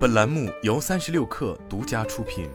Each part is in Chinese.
本栏目由三十六氪独家出品。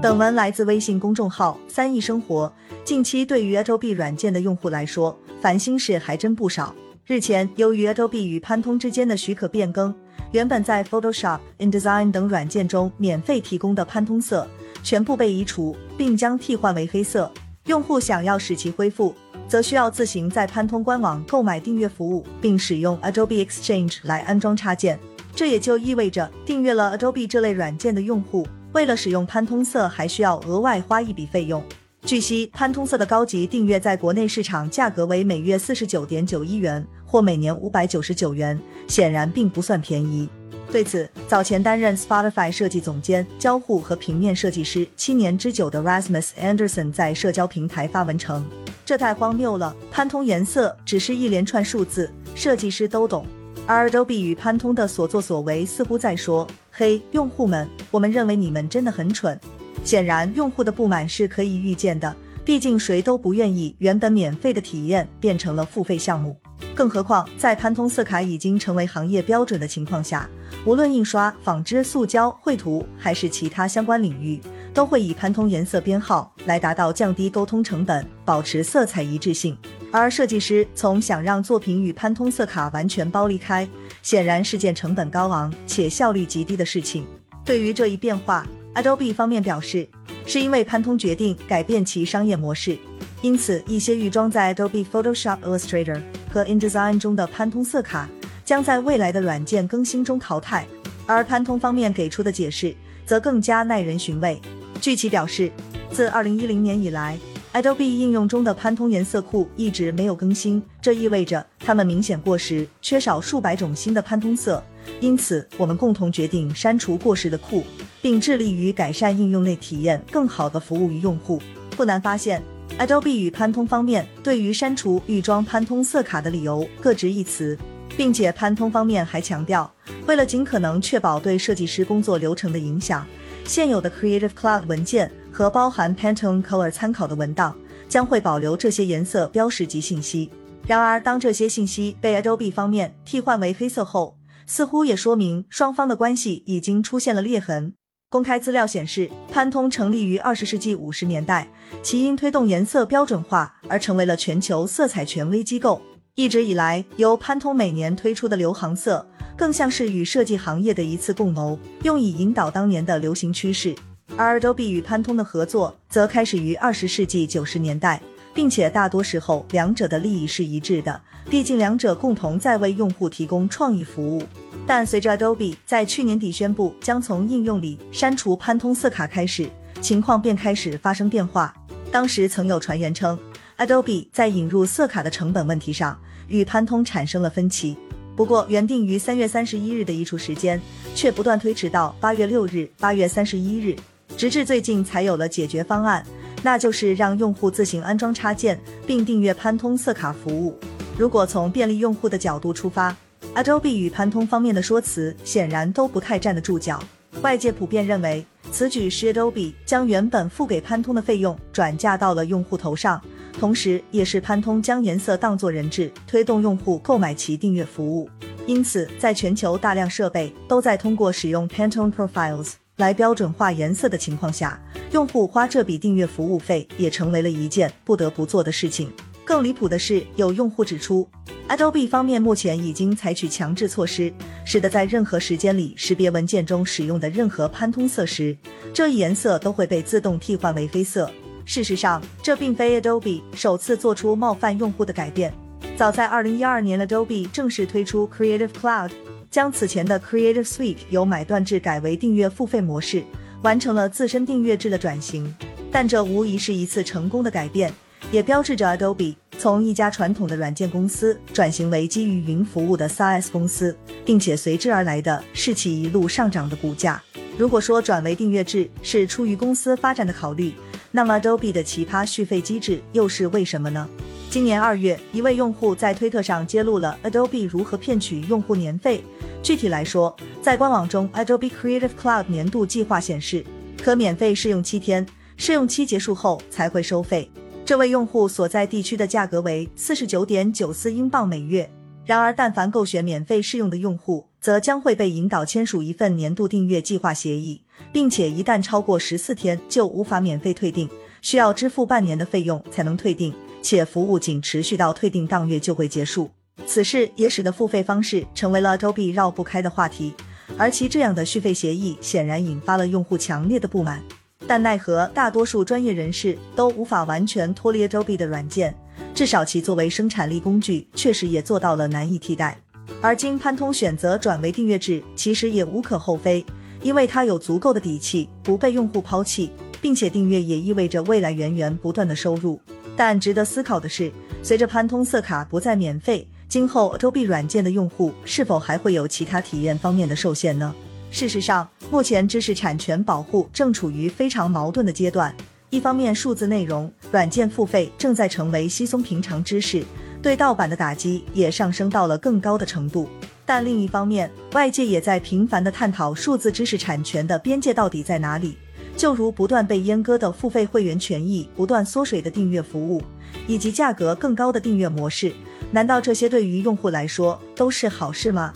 本文来自微信公众号“三亿生活”。近期对于 Adobe 软件的用户来说，烦心事还真不少。日前，由于 Adobe 与潘通之间的许可变更，原本在 Photoshop、InDesign 等软件中免费提供的潘通色全部被移除，并将替换为黑色。用户想要使其恢复，则需要自行在潘通官网购买订阅服务，并使用 Adobe Exchange 来安装插件。这也就意味着，订阅了 Adobe 这类软件的用户。为了使用潘通色，还需要额外花一笔费用。据悉，潘通色的高级订阅在国内市场价格为每月四十九点九一元，或每年五百九十九元，显然并不算便宜。对此，早前担任 Spotify 设计总监、交互和平面设计师七年之久的 Rasmus Anderson 在社交平台发文称：“这太荒谬了，潘通颜色只是一连串数字，设计师都懂。”而 Adobe 与潘通的所作所为似乎在说：“嘿，用户们，我们认为你们真的很蠢。”显然，用户的不满是可以预见的，毕竟谁都不愿意原本免费的体验变成了付费项目。更何况，在潘通色卡已经成为行业标准的情况下，无论印刷、纺织、塑胶、绘图还是其他相关领域，都会以潘通颜色编号来达到降低沟通成本、保持色彩一致性。而设计师从想让作品与潘通色卡完全剥离开，显然是件成本高昂且效率极低的事情。对于这一变化，Adobe 方面表示，是因为潘通决定改变其商业模式，因此一些预装在 Adobe Photoshop Illustrator 和 InDesign 中的潘通色卡将在未来的软件更新中淘汰。而潘通方面给出的解释则更加耐人寻味。据其表示，自2010年以来。Adobe 应用中的潘通颜色库一直没有更新，这意味着它们明显过时，缺少数百种新的潘通色。因此，我们共同决定删除过时的库，并致力于改善应用内体验，更好地服务于用户。不难发现，Adobe 与潘通方面对于删除预装潘通色卡的理由各执一词，并且潘通方面还强调，为了尽可能确保对设计师工作流程的影响，现有的 Creative Cloud 文件。和包含 Pantone Color 参考的文档将会保留这些颜色标识及信息。然而，当这些信息被 Adobe 方面替换为黑色后，似乎也说明双方的关系已经出现了裂痕。公开资料显示，潘通成立于二十世纪五十年代，其因推动颜色标准化而成为了全球色彩权威机构。一直以来，由潘通每年推出的流行色，更像是与设计行业的一次共谋，用以引导当年的流行趋势。而 Adobe 与潘通的合作则开始于二十世纪九十年代，并且大多时候两者的利益是一致的，毕竟两者共同在为用户提供创意服务。但随着 Adobe 在去年底宣布将从应用里删除潘通色卡开始，情况便开始发生变化。当时曾有传言称，Adobe 在引入色卡的成本问题上与潘通产生了分歧。不过，原定于三月三十一日的移除时间却不断推迟到八月六日、八月三十一日。直至最近才有了解决方案，那就是让用户自行安装插件并订阅潘通色卡服务。如果从便利用户的角度出发，Adobe 与潘通方面的说辞显然都不太站得住脚。外界普遍认为，此举是 Adobe 将原本付给潘通的费用转嫁到了用户头上，同时也是潘通将颜色当作人质，推动用户购买其订阅服务。因此，在全球大量设备都在通过使用 Pantone Profiles。来标准化颜色的情况下，用户花这笔订阅服务费也成为了一件不得不做的事情。更离谱的是，有用户指出，Adobe 方面目前已经采取强制措施，使得在任何时间里识别文件中使用的任何潘通色时，这一颜色都会被自动替换为黑色。事实上，这并非 Adobe 首次做出冒犯用户的改变。早在2012年，Adobe 正式推出 Creative Cloud。将此前的 Creative Suite 由买断制改为订阅付费模式，完成了自身订阅制的转型。但这无疑是一次成功的改变，也标志着 Adobe 从一家传统的软件公司转型为基于云服务的 SaaS 公司，并且随之而来的是其一路上涨的股价。如果说转为订阅制是出于公司发展的考虑，那么 Adobe 的奇葩续费机制又是为什么呢？今年二月，一位用户在推特上揭露了 Adobe 如何骗取用户年费。具体来说，在官网中，Adobe Creative Cloud 年度计划显示可免费试用七天，试用期结束后才会收费。这位用户所在地区的价格为四十九点九四英镑每月。然而，但凡购选免费试用的用户，则将会被引导签署一份年度订阅计划协议，并且一旦超过十四天就无法免费退订，需要支付半年的费用才能退订，且服务仅持续到退订当月就会结束。此事也使得付费方式成为了 Adobe 绕不开的话题，而其这样的续费协议显然引发了用户强烈的不满。但奈何大多数专业人士都无法完全脱离 Adobe 的软件，至少其作为生产力工具，确实也做到了难以替代。而今潘通选择转为订阅制，其实也无可厚非，因为它有足够的底气，不被用户抛弃，并且订阅也意味着未来源源不断的收入。但值得思考的是，随着潘通色卡不再免费，今后 Adobe 软件的用户是否还会有其他体验方面的受限呢？事实上，目前知识产权保护正处于非常矛盾的阶段。一方面，数字内容软件付费正在成为稀松平常之事，对盗版的打击也上升到了更高的程度；但另一方面，外界也在频繁的探讨数字知识产权的边界到底在哪里。就如不断被阉割的付费会员权益、不断缩水的订阅服务，以及价格更高的订阅模式，难道这些对于用户来说都是好事吗？